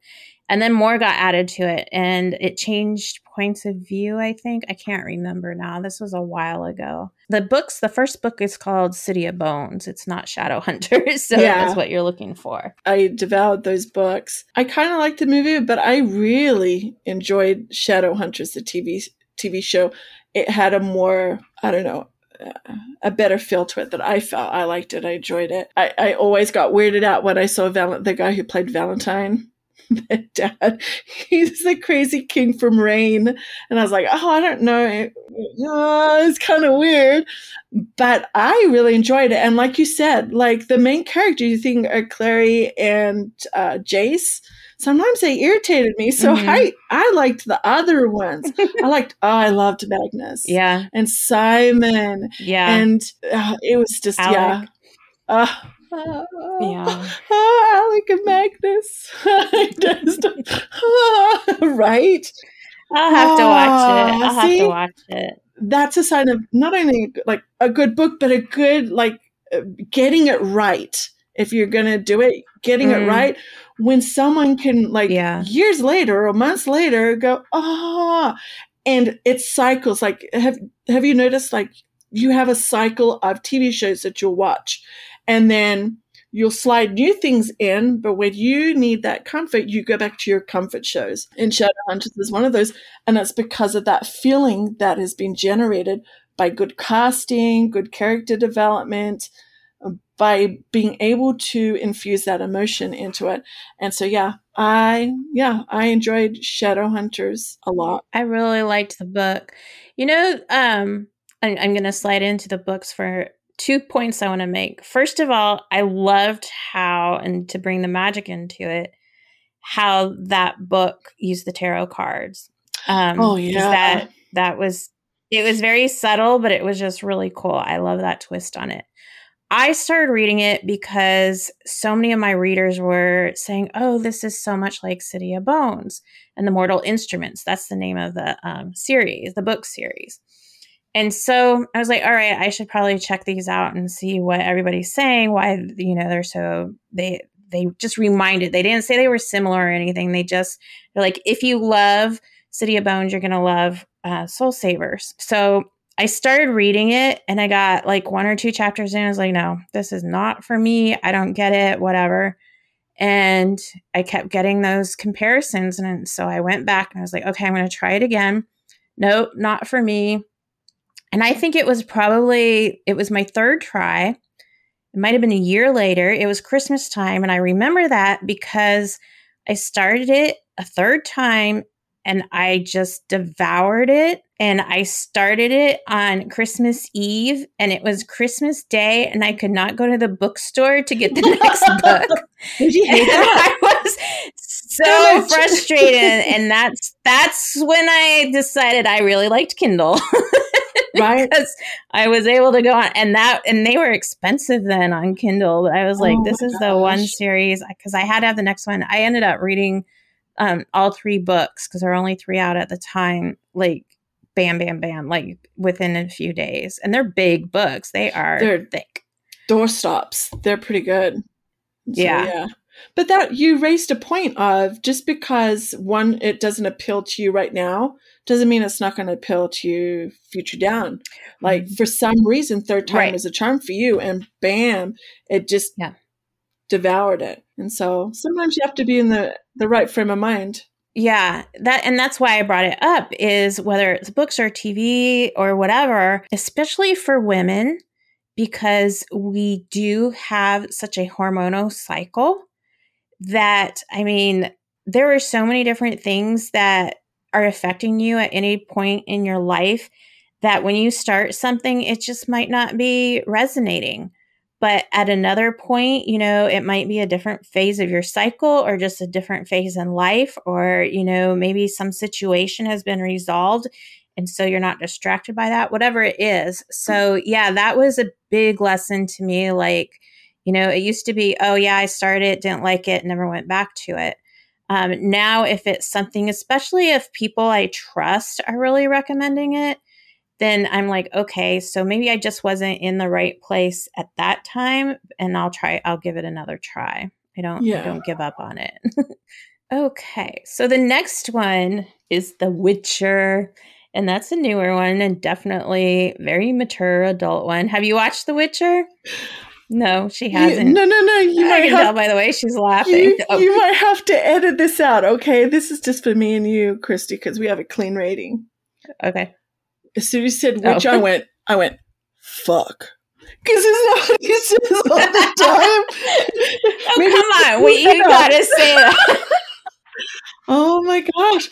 and then more got added to it and it changed points of view i think i can't remember now this was a while ago the books the first book is called city of bones it's not shadow hunters so yeah. that's what you're looking for i devoured those books i kind of liked the movie but i really enjoyed shadow hunters the tv tv show it had a more i don't know a better feel to it that I felt. I liked it. I enjoyed it. I, I always got weirded out when I saw Val- the guy who played Valentine the dad, he's the crazy king from Reign. And I was like, oh, I don't know. Oh, it's kind of weird. But I really enjoyed it. And like you said, like the main character, you think are Clary and uh, Jace. Sometimes they irritated me. So mm-hmm. I, I liked the other ones. I liked, oh, I loved Magnus. Yeah. And Simon. Yeah. And uh, it was just, Alec. yeah. Uh, yeah. Oh, Alec and Magnus. right? I'll have to watch it. I'll see, have to watch it. That's a sign of not only like a good book, but a good like uh, getting it right. If you're gonna do it, getting mm. it right. When someone can like yeah. years later or months later go, ah, oh, and it cycles. Like have have you noticed like you have a cycle of TV shows that you'll watch and then you'll slide new things in, but when you need that comfort, you go back to your comfort shows. And Shadowhunters is one of those, and it's because of that feeling that has been generated by good casting, good character development, by being able to infuse that emotion into it. And so, yeah, I, yeah, I enjoyed Shadowhunters a lot. I really liked the book. You know, um, I'm, I'm going to slide into the books for two points I want to make. First of all, I loved how, and to bring the magic into it, how that book used the tarot cards. Um, oh yeah, that that was it was very subtle, but it was just really cool. I love that twist on it. I started reading it because so many of my readers were saying, "Oh, this is so much like City of Bones and the Mortal Instruments." That's the name of the um, series, the book series. And so I was like, all right, I should probably check these out and see what everybody's saying. Why, you know, they're so they they just reminded. They didn't say they were similar or anything. They just they're like, if you love City of Bones, you're gonna love uh, Soul Savers. So I started reading it, and I got like one or two chapters in. I was like, no, this is not for me. I don't get it. Whatever. And I kept getting those comparisons, and so I went back and I was like, okay, I'm gonna try it again. Nope, not for me and I think it was probably it was my third try. It might have been a year later. It was Christmas time and I remember that because I started it a third time and I just devoured it. And I started it on Christmas Eve, and it was Christmas Day, and I could not go to the bookstore to get the next book. Did you hate that? I was so frustrated, and that's that's when I decided I really liked Kindle. right because i was able to go on and that and they were expensive then on kindle but i was like oh this is gosh. the one series because i had to have the next one i ended up reading um, all three books because there were only three out at the time like bam, bam, bam, like within a few days. And they're big books. They are they're thick. Doorstops. They're pretty good. So, yeah. yeah. But that you raised a point of just because one it doesn't appeal to you right now doesn't mean it's not going to appeal to you future down. Like mm-hmm. for some reason, third time right. is a charm for you, and bam, it just yeah. devoured it. And so sometimes you have to be in the the right frame of mind. Yeah, that and that's why I brought it up is whether it's books or TV or whatever, especially for women because we do have such a hormonal cycle that I mean, there are so many different things that are affecting you at any point in your life that when you start something, it just might not be resonating. But at another point, you know, it might be a different phase of your cycle or just a different phase in life, or, you know, maybe some situation has been resolved. And so you're not distracted by that, whatever it is. So, yeah, that was a big lesson to me. Like, you know, it used to be, oh, yeah, I started, didn't like it, never went back to it. Um, now, if it's something, especially if people I trust are really recommending it, then I'm like, okay, so maybe I just wasn't in the right place at that time, and I'll try. I'll give it another try. I don't. Yeah. I don't give up on it. okay, so the next one is The Witcher, and that's a newer one and definitely very mature adult one. Have you watched The Witcher? No, she hasn't. no, no, no. You I might can have, tell by the way she's laughing. You, oh. you might have to edit this out. Okay, this is just for me and you, Kristie, because we have a clean rating. Okay. As soon as you said which, oh. I went. I went. Fuck. Because it's not he says all the time. oh Maybe come on, wait! You gotta say that. oh my gosh.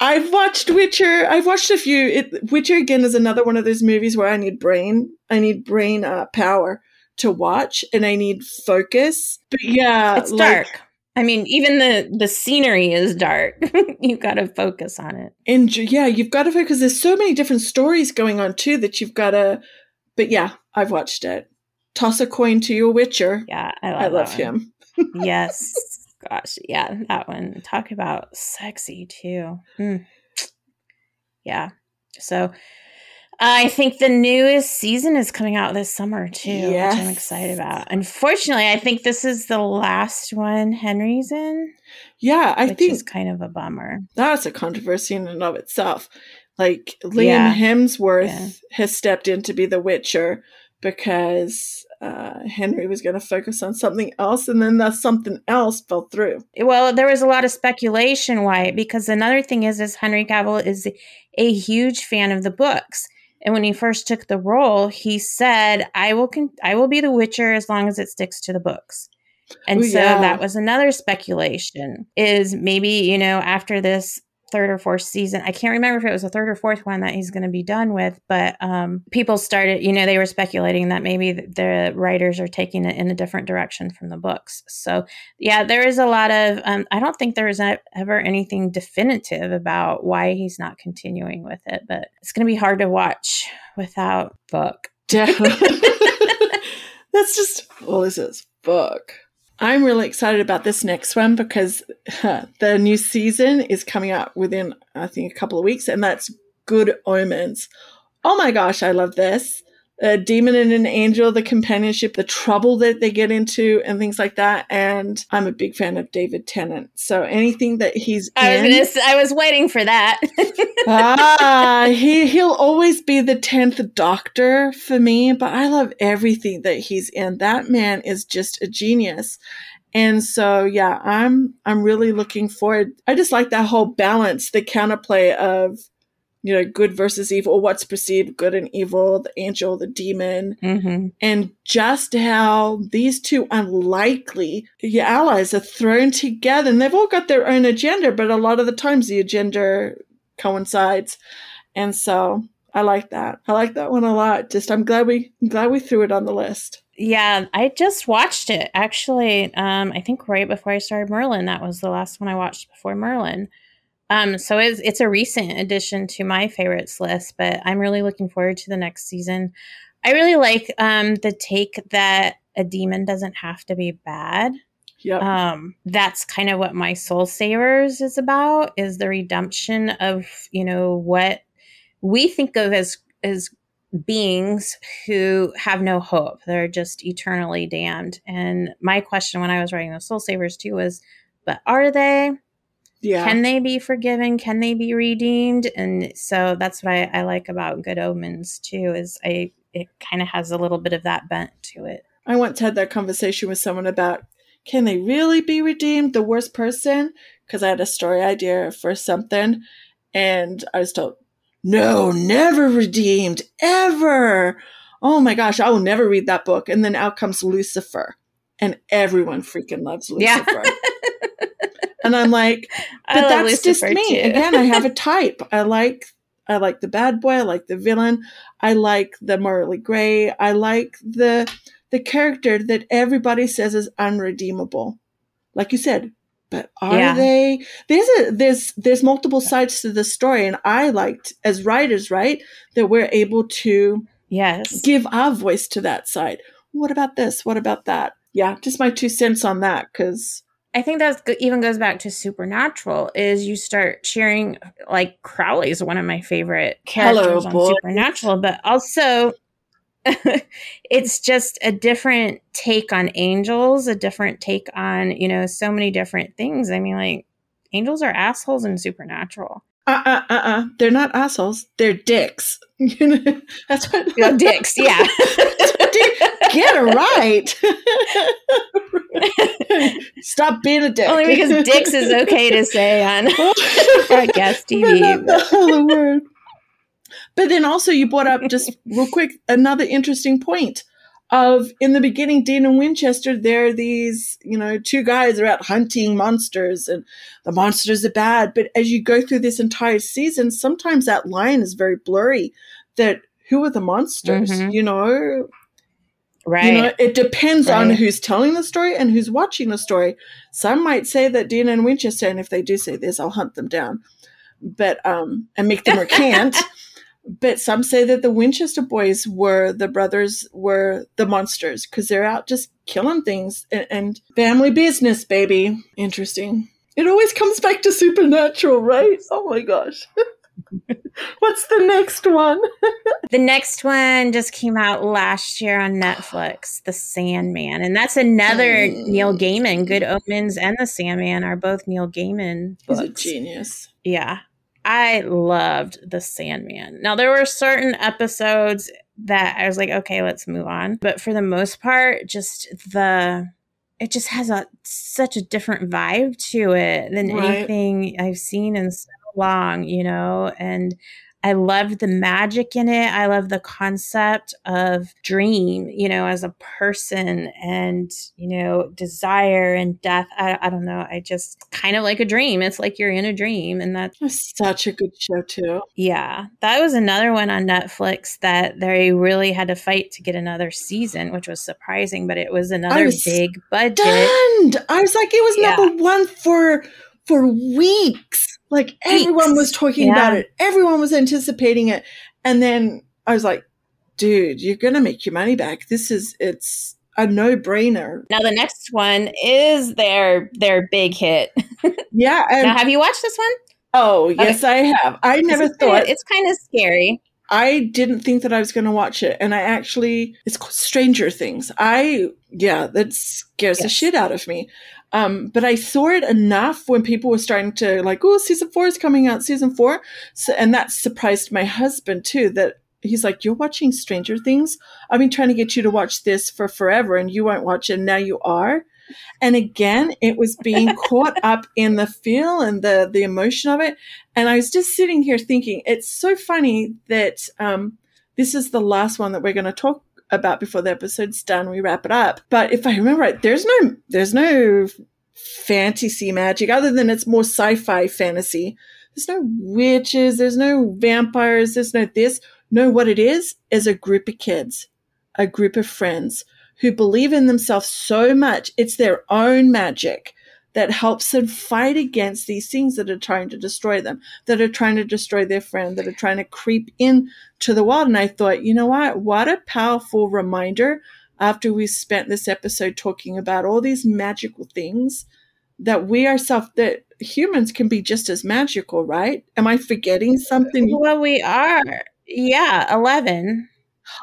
I've watched Witcher. I've watched a few. It, Witcher again is another one of those movies where I need brain. I need brain uh, power to watch and I need focus. But yeah, it's like, dark. I mean, even the the scenery is dark. you've got to focus on it. And yeah, you've got to focus. There's so many different stories going on too that you've got to. But yeah, I've watched it. Toss a coin to your Witcher. Yeah, I love, I love him. yes, gosh, yeah, that one. Talk about sexy too. Mm. Yeah. So I think the newest season is coming out this summer too, yes. which I'm excited about. Unfortunately, I think this is the last one Henry's in. Yeah, I which think is kind of a bummer. That's a controversy in and of itself. Like Liam yeah. Hemsworth yeah. has stepped in to be the Witcher because uh, Henry was going to focus on something else, and then that something else fell through. Well, there was a lot of speculation why, because another thing is, is Henry Cavill is a huge fan of the books. And when he first took the role, he said, "I will con- I will be the Witcher as long as it sticks to the books." And Ooh, so yeah. that was another speculation is maybe, you know, after this third or fourth season. I can't remember if it was the third or fourth one that he's going to be done with, but um, people started, you know, they were speculating that maybe the writers are taking it in a different direction from the books. So, yeah, there is a lot of, um, I don't think there is ever anything definitive about why he's not continuing with it, but it's going to be hard to watch without book. That's just, well, this is book. I'm really excited about this next one because the new season is coming out within, I think, a couple of weeks, and that's Good Omens. Oh my gosh, I love this a demon and an angel, the companionship, the trouble that they get into, and things like that. And I'm a big fan of David Tennant. So anything that he's I in, was, I was waiting for that. ah, he he'll always be the tenth Doctor for me. But I love everything that he's in. That man is just a genius. And so, yeah, I'm I'm really looking forward. I just like that whole balance, the counterplay of you know, good versus evil, what's perceived good and evil, the angel, the demon, mm-hmm. and just how these two unlikely allies are thrown together. And they've all got their own agenda, but a lot of the times the agenda coincides. And so I like that. I like that one a lot. Just I'm glad we I'm glad we threw it on the list. Yeah, I just watched it actually. Um, I think right before I started Merlin. That was the last one I watched before Merlin. Um, so it's it's a recent addition to my favorites list, but I'm really looking forward to the next season. I really like um, the take that a demon doesn't have to be bad. Yeah. Um, that's kind of what my Soul Savers is about is the redemption of, you know, what we think of as as beings who have no hope. They're just eternally damned. And my question when I was writing the Soul Savers too was, but are they? Yeah. Can they be forgiven? Can they be redeemed? And so that's what I, I like about Good Omens too, is I it kind of has a little bit of that bent to it. I once had that conversation with someone about can they really be redeemed? The worst person? Because I had a story idea for something, and I was told, no, never redeemed, ever. Oh my gosh, I will never read that book. And then out comes Lucifer, and everyone freaking loves Lucifer. Yeah. and I'm like, but that's just me. Again, I have a type. I like I like the bad boy, I like the villain, I like the morally gray, I like the the character that everybody says is unredeemable. Like you said, but are yeah. they there's a there's there's multiple sides to the story and I liked as writers, right, that we're able to yes give our voice to that side. What about this? What about that? Yeah, just my two cents on that cuz I think that even goes back to Supernatural. Is you start cheering like Crowley's one of my favorite characters Hello, on Supernatural, but also it's just a different take on angels, a different take on, you know, so many different things. I mean, like, angels are assholes in Supernatural. Uh uh uh uh. They're not assholes. They're dicks. That's what. Dicks, yeah. Get it right. Stop being a dick. Only because dicks is okay to say on podcast TV. But not the word. But then also you brought up just real quick another interesting point of in the beginning, Dean and Winchester, they're these, you know, two guys are out hunting monsters and the monsters are bad. But as you go through this entire season, sometimes that line is very blurry that who are the monsters, mm-hmm. you know? Right. You know, it depends right. on who's telling the story and who's watching the story. Some might say that Dean and Winchester, and if they do say this, I'll hunt them down. But um and make them recant. but some say that the Winchester boys were the brothers were the monsters because they're out just killing things and, and, family business, baby. Interesting. It always comes back to supernatural, right? Oh my gosh. What's the next one? the next one just came out last year on Netflix, The Sandman. And that's another. Neil Gaiman. Good Omens and The Sandman are both Neil Gaiman books. He's a genius. Yeah. I loved The Sandman. Now, there were certain episodes that I was like, okay, let's move on. But for the most part, just the it just has a such a different vibe to it than right. anything I've seen in so long, you know, and I love the magic in it. I love the concept of dream, you know, as a person and, you know, desire and death. I, I don't know. I just kind of like a dream. It's like you're in a dream. And that's such a good show, too. Yeah. That was another one on Netflix that they really had to fight to get another season, which was surprising, but it was another was big budget. Stunned. I was like, it was yeah. number one for for weeks. Like everyone was talking yeah. about it. Everyone was anticipating it. And then I was like, dude, you're going to make your money back. This is, it's a no brainer. Now the next one is their, their big hit. yeah. now, have you watched this one? Oh, yes, okay. I have. I never thought. It's kind of scary. I didn't think that I was going to watch it. And I actually, it's called Stranger Things. I, yeah, that scares yes. the shit out of me. Um, but I saw it enough when people were starting to like, oh, season four is coming out, season four. So, and that surprised my husband too, that he's like, you're watching Stranger Things. I've been trying to get you to watch this for forever and you won't watch it. And now you are. And again, it was being caught up in the feel and the, the emotion of it. And I was just sitting here thinking, it's so funny that, um, this is the last one that we're going to talk about before the episode's done. We wrap it up. But if I remember right, there's no there's no fantasy magic other than it's more sci-fi fantasy. There's no witches, there's no vampires, there's no this. No, what it is is a group of kids, a group of friends who believe in themselves so much. It's their own magic that helps them fight against these things that are trying to destroy them, that are trying to destroy their friend, that are trying to creep in to the world. And I thought, you know what? What a powerful reminder after we spent this episode talking about all these magical things that we ourselves that humans can be just as magical, right? Am I forgetting something? Well, we are. Yeah, 11.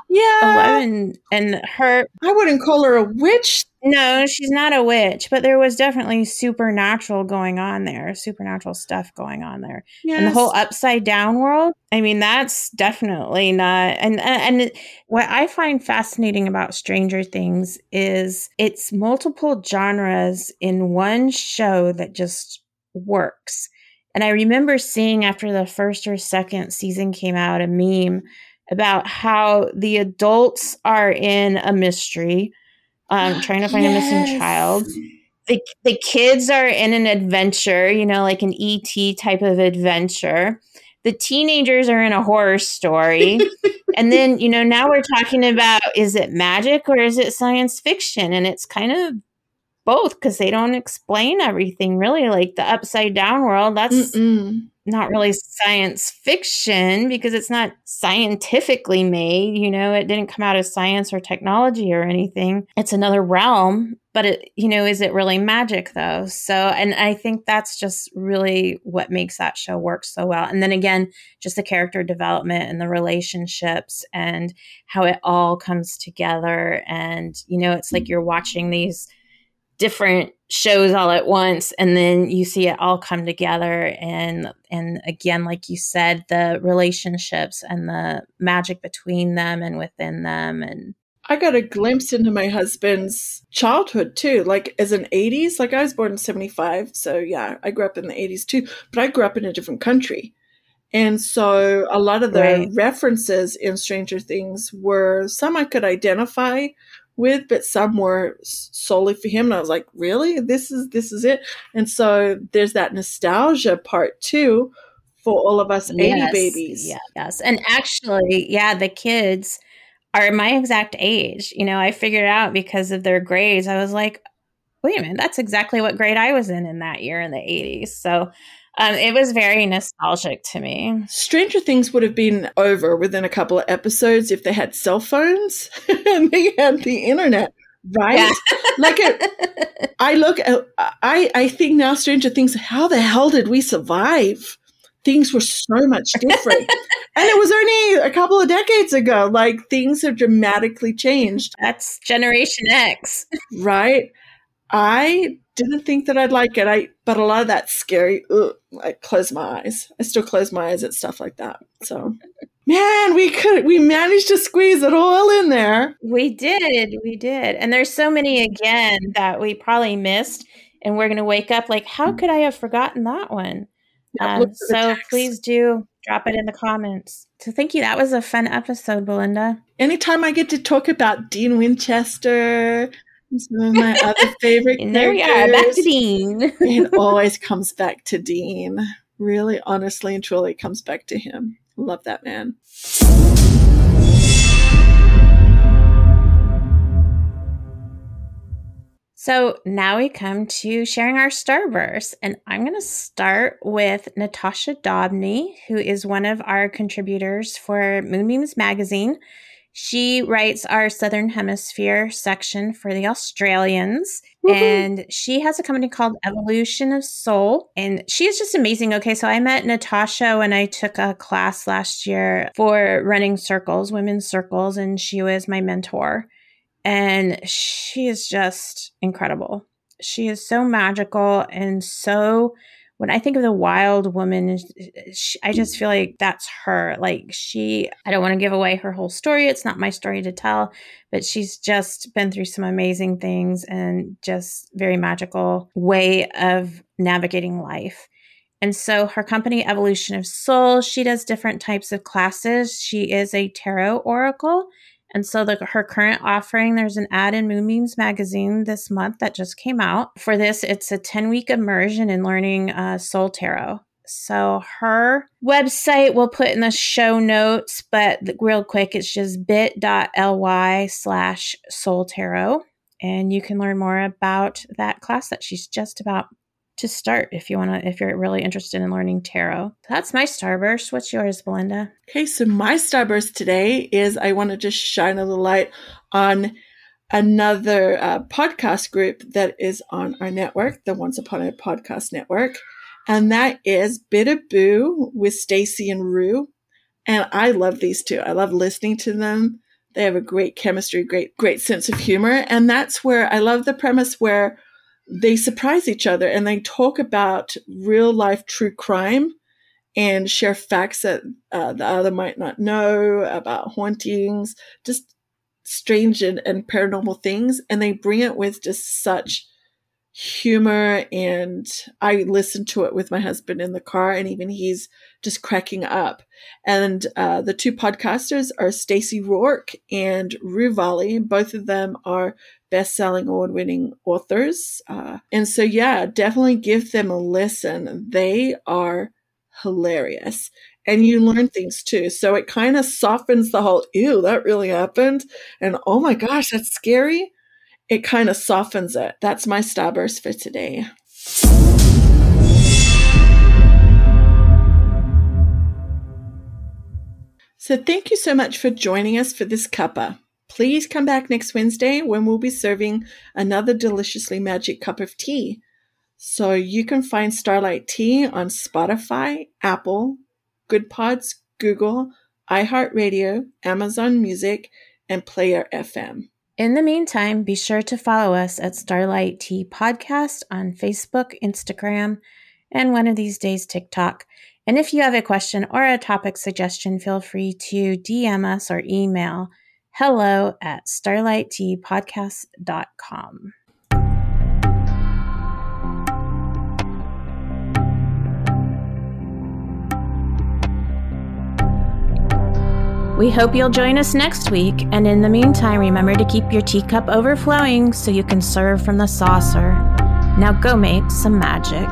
Yeah. 11 and her I wouldn't call her a witch. No, she's not a witch, but there was definitely supernatural going on there, supernatural stuff going on there. Yes. And the whole upside down world, I mean, that's definitely not and and what I find fascinating about Stranger Things is it's multiple genres in one show that just works. And I remember seeing after the first or second season came out a meme about how the adults are in a mystery, um, trying to find yes. a missing child. The, the kids are in an adventure, you know, like an ET type of adventure. The teenagers are in a horror story. and then, you know, now we're talking about is it magic or is it science fiction? And it's kind of both because they don't explain everything really. Like the upside down world, that's Mm-mm not really science fiction because it's not scientifically made. You know, it didn't come out of science or technology or anything. It's another realm, but it, you know, is it really magic though? So, and I think that's just really what makes that show work so well. And then again, just the character development and the relationships and how it all comes together. And, you know, it's like mm. you're watching these different shows all at once and then you see it all come together and and again like you said the relationships and the magic between them and within them and I got a glimpse into my husband's childhood too. Like as an 80s, like I was born in 75. So yeah, I grew up in the 80s too, but I grew up in a different country. And so a lot of the right. references in Stranger Things were some I could identify with, but some were solely for him. And I was like, really? This is this is it. And so there's that nostalgia part too for all of us yes, 80 babies. Yeah, yes. And actually, yeah, the kids are my exact age. You know, I figured out because of their grades. I was like, wait a minute, that's exactly what grade I was in in that year in the 80s. So um, it was very nostalgic to me. Stranger Things would have been over within a couple of episodes if they had cell phones and they had the internet, right? Yeah. like, it, I look at, I, I think now Stranger Things, how the hell did we survive? Things were so much different. and it was only a couple of decades ago. Like, things have dramatically changed. That's Generation X. right? I didn't think that I'd like it. I but a lot of that scary. Ugh, I close my eyes. I still close my eyes at stuff like that. So, man, we could we managed to squeeze it all in there. We did, we did, and there's so many again that we probably missed, and we're gonna wake up like, how could I have forgotten that one? um, so please do drop it in the comments. So thank you. That was a fun episode, Belinda. Anytime I get to talk about Dean Winchester, some of my other favorite and there we are, back to Dean. it always comes back to Dean. Really, honestly, and truly comes back to him. Love that man. So now we come to sharing our Starburst, and I'm going to start with Natasha Dobney, who is one of our contributors for Moonbeams Magazine. She writes our Southern Hemisphere section for the Australians. And she has a company called Evolution of Soul. And she is just amazing. Okay, so I met Natasha when I took a class last year for running circles, women's circles, and she was my mentor. And she is just incredible. She is so magical and so when I think of the wild woman, she, I just feel like that's her. Like she, I don't want to give away her whole story. It's not my story to tell, but she's just been through some amazing things and just very magical way of navigating life. And so her company, Evolution of Soul, she does different types of classes. She is a tarot oracle and so the, her current offering, there's an ad in Moonbeams magazine this month that just came out. For this, it's a 10 week immersion in learning uh, Soul Tarot. So her website we'll put in the show notes, but real quick, it's just bit.ly slash soul tarot. And you can learn more about that class that she's just about to start if you want to if you're really interested in learning tarot that's my starburst what's yours belinda okay so my starburst today is i want to just shine a little light on another uh, podcast group that is on our network, the Once Upon a Podcast Network, and that is Bitter Boo with Stacey and Roo. And I love these two. I love listening to them. They have a great chemistry, great, great sense of humor. And that's where I love the premise where they surprise each other and they talk about real life true crime and share facts that uh, the other might not know about hauntings, just strange and, and paranormal things. And they bring it with just such humor. And I listen to it with my husband in the car, and even he's just cracking up. And uh, the two podcasters are Stacey Rourke and Volley. Both of them are best-selling award-winning authors. Uh, and so, yeah, definitely give them a listen. They are hilarious. And you learn things too. So it kind of softens the whole, ew, that really happened. And oh my gosh, that's scary. It kind of softens it. That's my starburst for today. So thank you so much for joining us for this cuppa. Please come back next Wednesday when we'll be serving another deliciously magic cup of tea. So you can find Starlight Tea on Spotify, Apple, Goodpods, Google, iHeartRadio, Amazon Music, and Player FM. In the meantime, be sure to follow us at Starlight Tea Podcast on Facebook, Instagram, and one of these days TikTok. And if you have a question or a topic suggestion, feel free to DM us or email hello at starlightteapodcast.com. We hope you'll join us next week, and in the meantime, remember to keep your teacup overflowing so you can serve from the saucer. Now go make some magic.